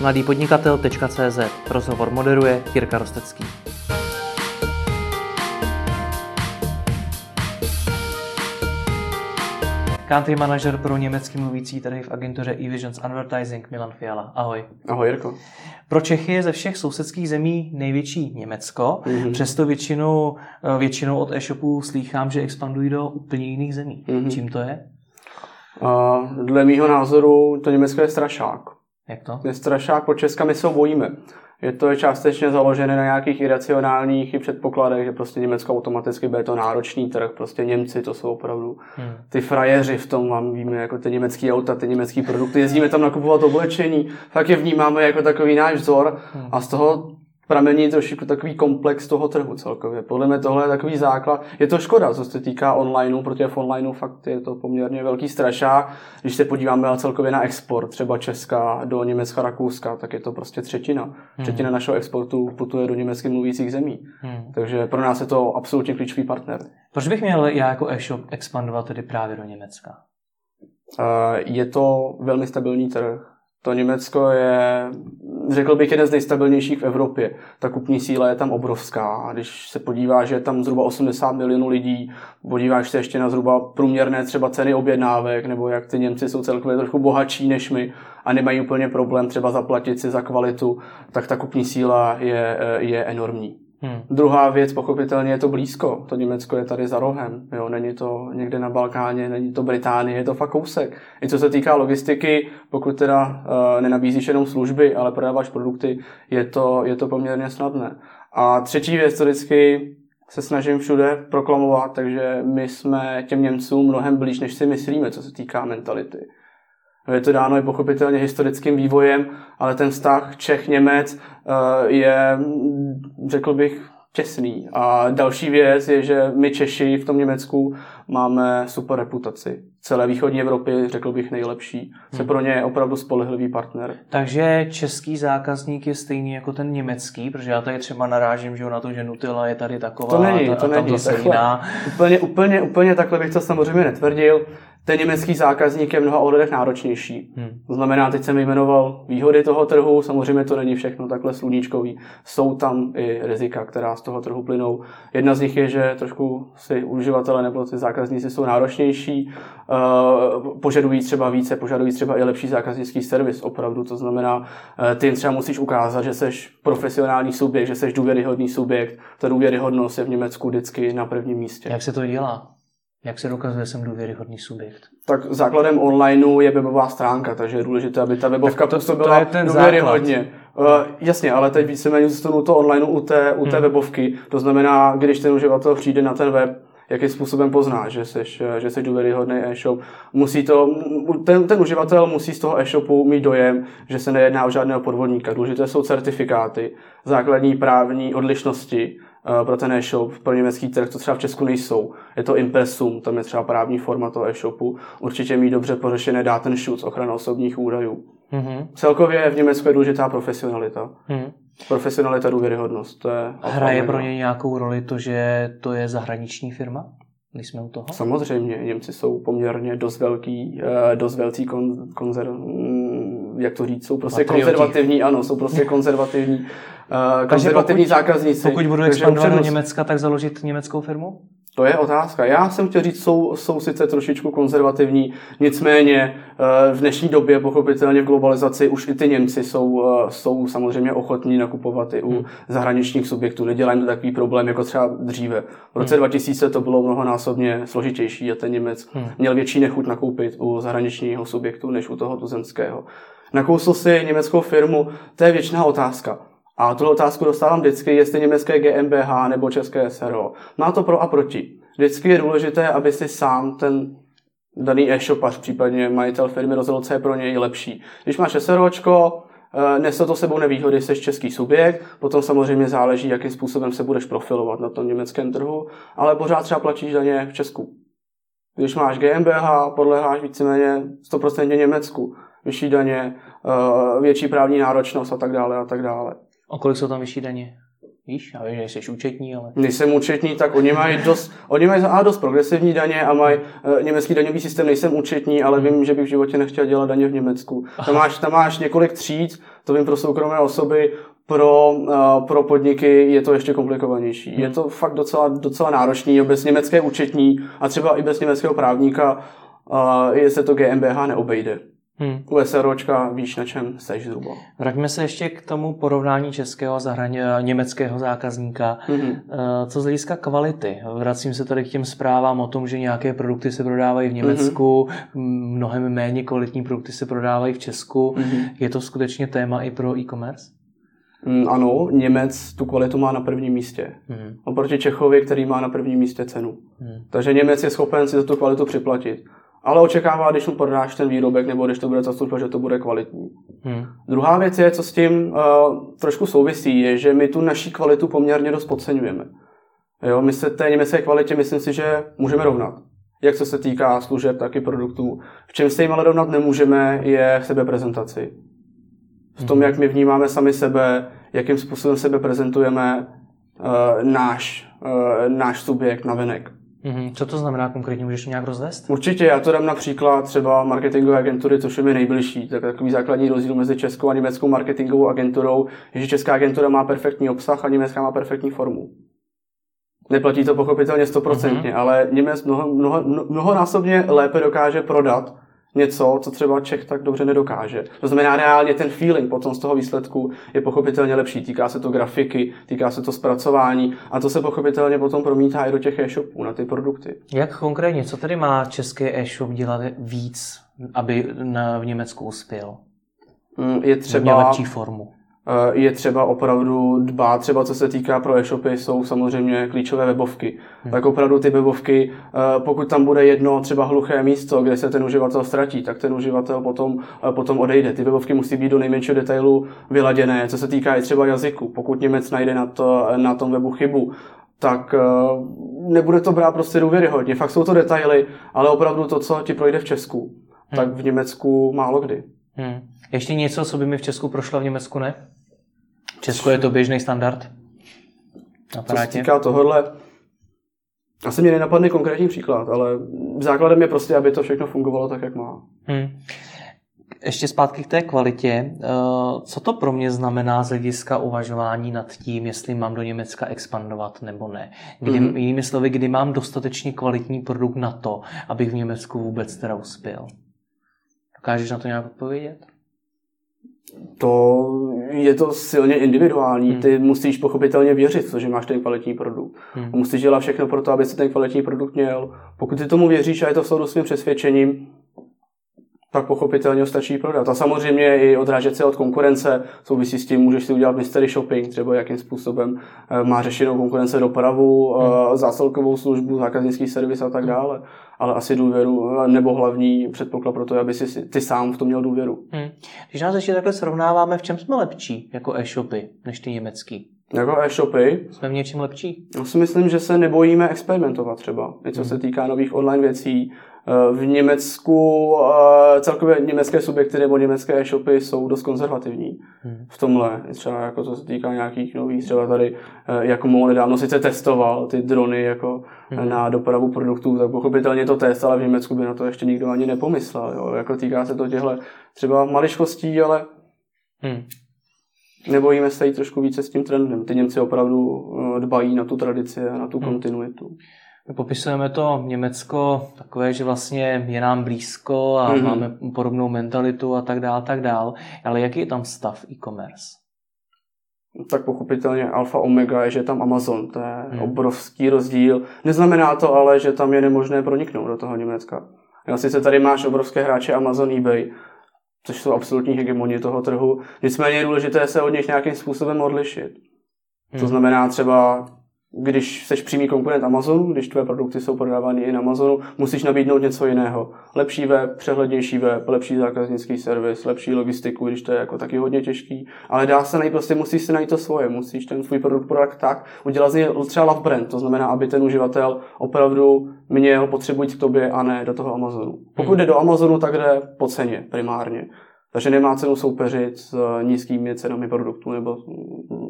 mladýpodnikatel.cz Rozhovor moderuje Jirka Rostecký. Country manager pro německy mluvící trhy v agentuře eVisions Advertising Milan Fiala. Ahoj. Ahoj Jirko. Pro Čechy je ze všech sousedských zemí největší Německo, mm-hmm. přesto většinou, eh, většinou od e-shopů slýchám, že expandují do úplně jiných zemí. Mm-hmm. Čím to je? Uh, dle mýho názoru to Německo je strašák. Jak to? Je strašák, po Česka my se bojíme. Je to částečně založené na nějakých iracionálních i předpokladech, že prostě Německo automaticky bude to náročný trh, prostě Němci to jsou opravdu hmm. ty frajeři v tom, vám víme, jako ty německé auta, ty německé produkty, jezdíme tam nakupovat oblečení, fakt je vnímáme jako takový náš vzor hmm. a z toho pramení trošku takový komplex toho trhu celkově. Podle mě tohle je takový základ. Je to škoda, co se týká onlineu, protože v onlineu fakt je to poměrně velký strašák. Když se podíváme celkově na export, třeba Česka do Německa, Rakouska, tak je to prostě třetina. Hmm. Třetina našeho exportu putuje do německy mluvících zemí. Hmm. Takže pro nás je to absolutně klíčový partner. Proč bych měl já jako e-shop expandovat tedy právě do Německa? Je to velmi stabilní trh to Německo je, řekl bych, jeden z nejstabilnějších v Evropě. Ta kupní síla je tam obrovská. A když se podíváš, že je tam zhruba 80 milionů lidí, podíváš se ještě na zhruba průměrné třeba ceny objednávek, nebo jak ty Němci jsou celkově trochu bohatší než my a nemají úplně problém třeba zaplatit si za kvalitu, tak ta kupní síla je, je enormní. Hmm. Druhá věc, pochopitelně je to blízko. To Německo je tady za rohem. Jo? Není to někde na Balkáně, není to Británie, je to fakt kousek. I co se týká logistiky, pokud teda uh, nenabízíš jenom služby, ale prodáváš produkty, je to, je to poměrně snadné. A třetí věc, co vždycky se snažím všude proklamovat, takže my jsme těm Němcům mnohem blíž, než si myslíme, co se týká mentality. Je to dáno i pochopitelně historickým vývojem, ale ten vztah Čech-Němec eh, je, řekl bych, těsný. A další věc je, že my Češi v tom Německu máme super reputaci. V celé východní Evropě, řekl bych, nejlepší. Se hmm. pro ně je opravdu spolehlivý partner. Takže český zákazník je stejný jako ten německý, protože já tady třeba narážím že na to, že Nutella je tady taková to není, a, to a není. tam zase jiná. Úplně, úplně, úplně takhle bych to samozřejmě netvrdil ten německý zákazník je v mnoha ohledech náročnější. Hmm. To znamená, teď jsem jmenoval výhody toho trhu, samozřejmě to není všechno takhle sluníčkový. Jsou tam i rizika, která z toho trhu plynou. Jedna z nich je, že trošku si uživatele nebo ty zákazníci jsou náročnější, uh, požadují třeba více, požadují třeba i lepší zákaznický servis opravdu. To znamená, uh, ty třeba musíš ukázat, že jsi profesionální subjekt, že jsi důvěryhodný subjekt. Ta důvěryhodnost je v Německu vždycky na prvním místě. Jak se to dělá? Jak se dokazuje, že jsem důvěryhodný subjekt? Tak základem onlineu je webová stránka, takže je důležité, aby ta webovka to, působila to důvěryhodně. Uh, jasně, ale teď víceméně zůstanu to online u té, u té hmm. webovky. To znamená, když ten uživatel přijde na ten web, jakým způsobem pozná, že jsi, že jsi důvěryhodný e-shop. Musí to, ten, ten uživatel musí z toho e-shopu mít dojem, že se nejedná o žádného podvodníka. Důležité jsou certifikáty, základní právní odlišnosti, Eh, pro ten e-shop, pro německý trh, to třeba v Česku nejsou. Je to impresum, tam je třeba právní forma toho e-shopu. Určitě mít dobře pořešené datenschutz, ochrana osobních údajů. Mm-hmm. Celkově v Německu je důležitá profesionalita. Mm-hmm. Profesionalita, důvěryhodnost. To je Hraje pro ně nějakou roli to, že to je zahraniční firma? když jsme u toho? Samozřejmě, Němci jsou poměrně dost velký, eh, dost velcí kon, konzer, mm, jak to říct, jsou prostě Patrioti. konzervativní, ano, jsou prostě konzervativní uh, konzervativní pokud, zákazníci. Pokud budu expandovat do Německa, tak založit německou firmu? To je otázka. Já jsem chtěl říct, jsou, jsou sice trošičku konzervativní, nicméně eh, v dnešní době, pochopitelně v globalizaci, už i ty Němci jsou, eh, jsou samozřejmě ochotní nakupovat i u hmm. zahraničních subjektů. Nedělají to takový problém jako třeba dříve. V roce hmm. 2000 to bylo mnohonásobně složitější a ten Němec hmm. měl větší nechuť nakoupit u zahraničního subjektu než u toho tuzemského. Nakousl si německou firmu, to je věčná otázka. A tuhle otázku dostávám vždycky, jestli německé GmbH nebo české SRO. Má to pro a proti. Vždycky je důležité, aby si sám ten daný e-shopař, případně majitel firmy rozhodl, co je pro něj lepší. Když máš SROčko, eh, nese to sebou nevýhody, jsi český subjekt, potom samozřejmě záleží, jakým způsobem se budeš profilovat na tom německém trhu, ale pořád třeba platíš daně v Česku. Když máš GmbH, podléháš víceméně 100% Německu, vyšší daně, eh, větší právní náročnost a tak dále a tak dále. O kolik jsou tam vyšší daně? Víš, já vím, že jsi účetní, ale... Nejsem účetní, tak oni mají dost, oni mají a dost progresivní daně a mají e, německý daňový systém, nejsem účetní, ale vím, že bych v životě nechtěl dělat daně v Německu. Tam máš, tam máš několik tříd, to vím pro soukromé osoby, pro, uh, pro podniky je to ještě komplikovanější. Hmm. Je to fakt docela, docela náročný, bez německé účetní a třeba i bez německého právníka uh, je se to GmbH neobejde. Hmm. U SROčka víš, na čem seš zhruba. Vraťme se ještě k tomu porovnání českého a zahraně, německého zákazníka. Hmm. Co z hlediska kvality? Vracím se tady k těm zprávám o tom, že nějaké produkty se prodávají v Německu, hmm. mnohem méně kvalitní produkty se prodávají v Česku. Hmm. Je to skutečně téma i pro e-commerce? Mm, ano, Němec tu kvalitu má na prvním místě. Hmm. Oproti Čechovi, který má na prvním místě cenu. Hmm. Takže Němec je schopen si za tu kvalitu připlatit. Ale očekává, když mu prodáš ten výrobek nebo když to bude zastupovat, že to bude kvalitní. Hmm. Druhá věc je, co s tím uh, trošku souvisí, je, že my tu naší kvalitu poměrně dost podceňujeme. Jo, my se té německé kvalitě myslím si, že můžeme rovnat. Jak co se týká služeb, tak i produktů. V čem se jim ale rovnat nemůžeme, je sebeprezentaci. V tom, hmm. jak my vnímáme sami sebe, jakým způsobem sebe prezentujeme uh, náš, uh, náš subjekt na venek. Mm-hmm. Co to znamená konkrétně? Můžeš to nějak rozvést? Určitě, já to dám například třeba marketingové agentury, což je mi nejbližší. Tak takový základní rozdíl mezi českou a německou marketingovou agenturou je, že česká agentura má perfektní obsah a německá má perfektní formu. Neplatí to pochopitelně stoprocentně, mm-hmm. ale Němec mnoho, mnoho, mnohonásobně lépe dokáže prodat něco, co třeba Čech tak dobře nedokáže. To znamená, reálně ten feeling potom z toho výsledku je pochopitelně lepší. Týká se to grafiky, týká se to zpracování a to se pochopitelně potom promítá i do těch e-shopů, na ty produkty. Jak konkrétně, co tedy má český e-shop dělat víc, aby na, v Německu uspěl? Mm, je třeba... lepší formu. Eh, je třeba opravdu dbát, třeba co se týká pro e-shopy, jsou samozřejmě klíčové webovky. Hmm. Tak opravdu ty webovky, eh, pokud tam bude jedno třeba hluché místo, kde se ten uživatel ztratí, tak ten uživatel potom, eh, potom odejde. Ty webovky musí být do nejmenšího detailu vyladěné, co se týká i třeba jazyku. Pokud Němec najde na, to, na tom webu chybu, tak nebude to brát prostě důvěryhodně. Fakt jsou to detaily, ale opravdu to, co ti projde v Česku, hmm. tak v Německu málo kdy. Hmm. Ještě něco, co by mi v Česku prošlo, v Německu ne? V Česku je to běžný standard? Co se týká tohohle, asi mě nenapadne konkrétní příklad, ale základem je prostě, aby to všechno fungovalo tak, jak má. Hmm. Ještě zpátky k té kvalitě. Eh, co to pro mě znamená z hlediska uvažování nad tím, jestli mám do Německa expandovat nebo ne? Kdy, mm-hmm. Jinými slovy, kdy mám dostatečně kvalitní produkt na to, abych v Německu vůbec teda uspěl? Dokážeš na to nějak odpovědět? to je to silně individuální. Hmm. Ty musíš pochopitelně věřit, že máš ten kvalitní produkt. Hmm. Musíš dělat všechno pro to, aby si ten kvalitní produkt měl. Pokud ty tomu věříš a je to v souladu s svým přesvědčením, tak pochopitelně stačí prodat. A samozřejmě i odrážet se od konkurence souvisí s tím, můžeš si udělat mystery shopping, třeba jakým způsobem eh, má řešenou konkurence dopravu, eh, hmm. zásilkovou službu, zákaznický servis a tak hmm. dále. Ale asi důvěru, eh, nebo hlavní předpoklad pro to, aby si ty sám v tom měl důvěru. Hmm. Když nás ještě takhle srovnáváme, v čem jsme lepší jako e-shopy než ty německý? Jako e-shopy. Jsme v něčem lepší? Já si myslím, že se nebojíme experimentovat třeba, i co hmm. se týká nových online věcí. V Německu celkově německé subjekty nebo německé e-shopy jsou dost konzervativní hmm. v tomhle. Třeba jako co se týká nějakých nových, třeba tady jako Mo nedávno sice testoval ty drony jako hmm. na dopravu produktů, tak pochopitelně to test, ale v Německu by na to ještě nikdo ani nepomyslel. Jo. Jako týká se to těchto třeba maličkostí, ale hmm. nebojíme se jít trošku více s tím trendem. Ty Němci opravdu dbají na tu tradici a na tu hmm. Kontinuitu. Popisujeme to Německo takové, že vlastně je nám blízko a mm-hmm. máme podobnou mentalitu a tak dál, tak dál. Ale jaký je tam stav e-commerce? Tak pochopitelně alfa omega je, že je tam Amazon. To je mm. obrovský rozdíl. Neznamená to ale, že tam je nemožné proniknout do toho Německa. Já sice tady máš obrovské hráče Amazon, eBay, což jsou absolutní hegemonie toho trhu. Nicméně je důležité se od nich nějakým způsobem odlišit. To mhm. znamená třeba když jsi přímý konkurent Amazonu, když tvoje produkty jsou prodávány i na Amazonu, musíš nabídnout něco jiného. Lepší web, přehlednější web, lepší zákaznický servis, lepší logistiku, když to je jako taky hodně těžký. Ale dá se najít, prostě musíš si najít to svoje, musíš ten svůj produkt prodat tak, udělat z něj třeba love brand, to znamená, aby ten uživatel opravdu měl potřebu jít k tobě a ne do toho Amazonu. Pokud hmm. jde do Amazonu, tak jde po ceně primárně. Takže nemá cenu soupeřit s nízkými cenami produktů, nebo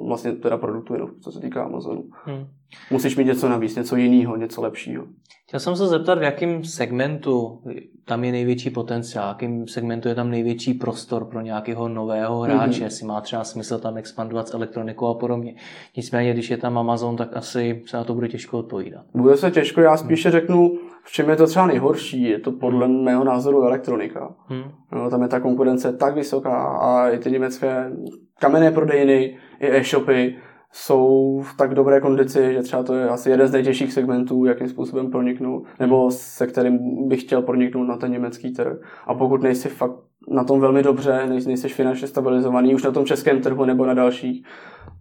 vlastně teda produktů jenom, co se týká Amazonu. Hmm. Musíš mít něco navíc, něco jiného, něco lepšího. Chtěl jsem se zeptat, v jakém segmentu tam je největší potenciál, v jakém segmentu je tam největší prostor pro nějakého nového hráče, mm-hmm. jestli má třeba smysl tam expandovat s elektronikou a podobně. Nicméně, když je tam Amazon, tak asi se na to bude těžko odpovídat. Bude se těžko, já spíše řeknu, v čem je to třeba nejhorší, je to podle hmm. mého názoru elektronika. Hmm. No, tam je ta konkurence tak vysoká a i ty německé kamenné prodejny, i e-shopy jsou v tak dobré kondici, že třeba to je asi jeden z nejtěžších segmentů, jakým způsobem proniknout, nebo se kterým bych chtěl proniknout na ten německý trh. A pokud nejsi fakt na tom velmi dobře, nejsi finančně stabilizovaný už na tom českém trhu nebo na dalších,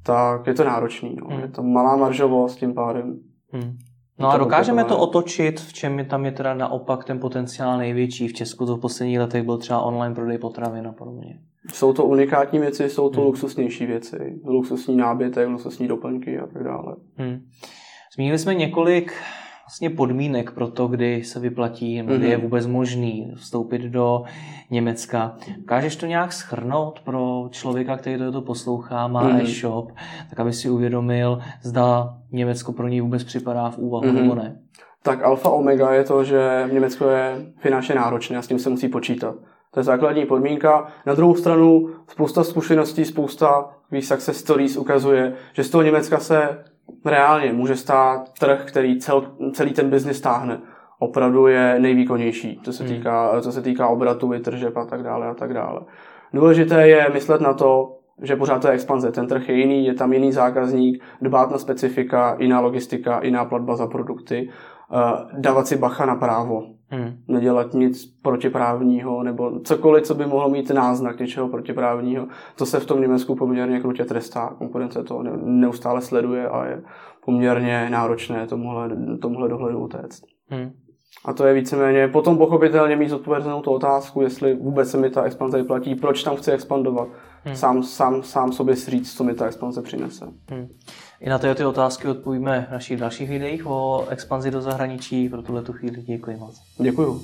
tak je to náročný. No. Hmm. Je to malá maržovost tím pádem. Hmm. No a dokážeme to otočit, v čem je tam je teda naopak ten potenciál největší. V Česku to v posledních letech byl třeba online prodej potravin a podobně. Jsou to unikátní věci, jsou to hmm. luxusnější věci. Luxusní nábytek, luxusní doplňky a tak dále. Hmm. Zmínili jsme několik vlastně podmínek pro to, kdy se vyplatí, mm-hmm. kdy je mhm. vůbec možný vstoupit do Německa. Kážeš to nějak schrnout pro člověka, který to poslouchá, má mm-hmm. e-shop, tak aby si uvědomil, zda Německo pro něj vůbec připadá v úvahu mm-hmm. nebo ne? Tak alfa omega je to, že Německo je finančně náročné a s tím se musí počítat. To je základní podmínka. Na druhou stranu spousta zkušeností, spousta success stories ukazuje, že z toho Německa se reálně může stát trh, který cel, celý ten biznis táhne. Opravdu je nejvýkonnější, co se hmm. týká, co se týká obratu, vytržeb a tak dále a tak dále. Důležité je myslet na to, že pořád to je expanze. Ten trh je jiný, je tam jiný zákazník, dbát na specifika, jiná logistika, jiná platba za produkty, dávat si bacha na právo. Hmm. Nedělat nic protiprávního nebo cokoliv, co by mohlo mít náznak něčeho protiprávního. To se v tom Německu poměrně krutě trestá. Konkurence to neustále sleduje a je poměrně náročné tomuhle, tomuhle dohledu utéct. Hmm. A to je víceméně potom pochopitelně mít zodpovězenou tu otázku, jestli vůbec se mi ta expanze vyplatí, proč tam chci expandovat. Hmm. Sám, sám, sám sobě říct, co mi ta expanze přinese. Hmm. I na tyto ty otázky odpovíme v našich dalších videích o expanzi do zahraničí. Pro tuhle tu chvíli děkuji moc. Děkuji.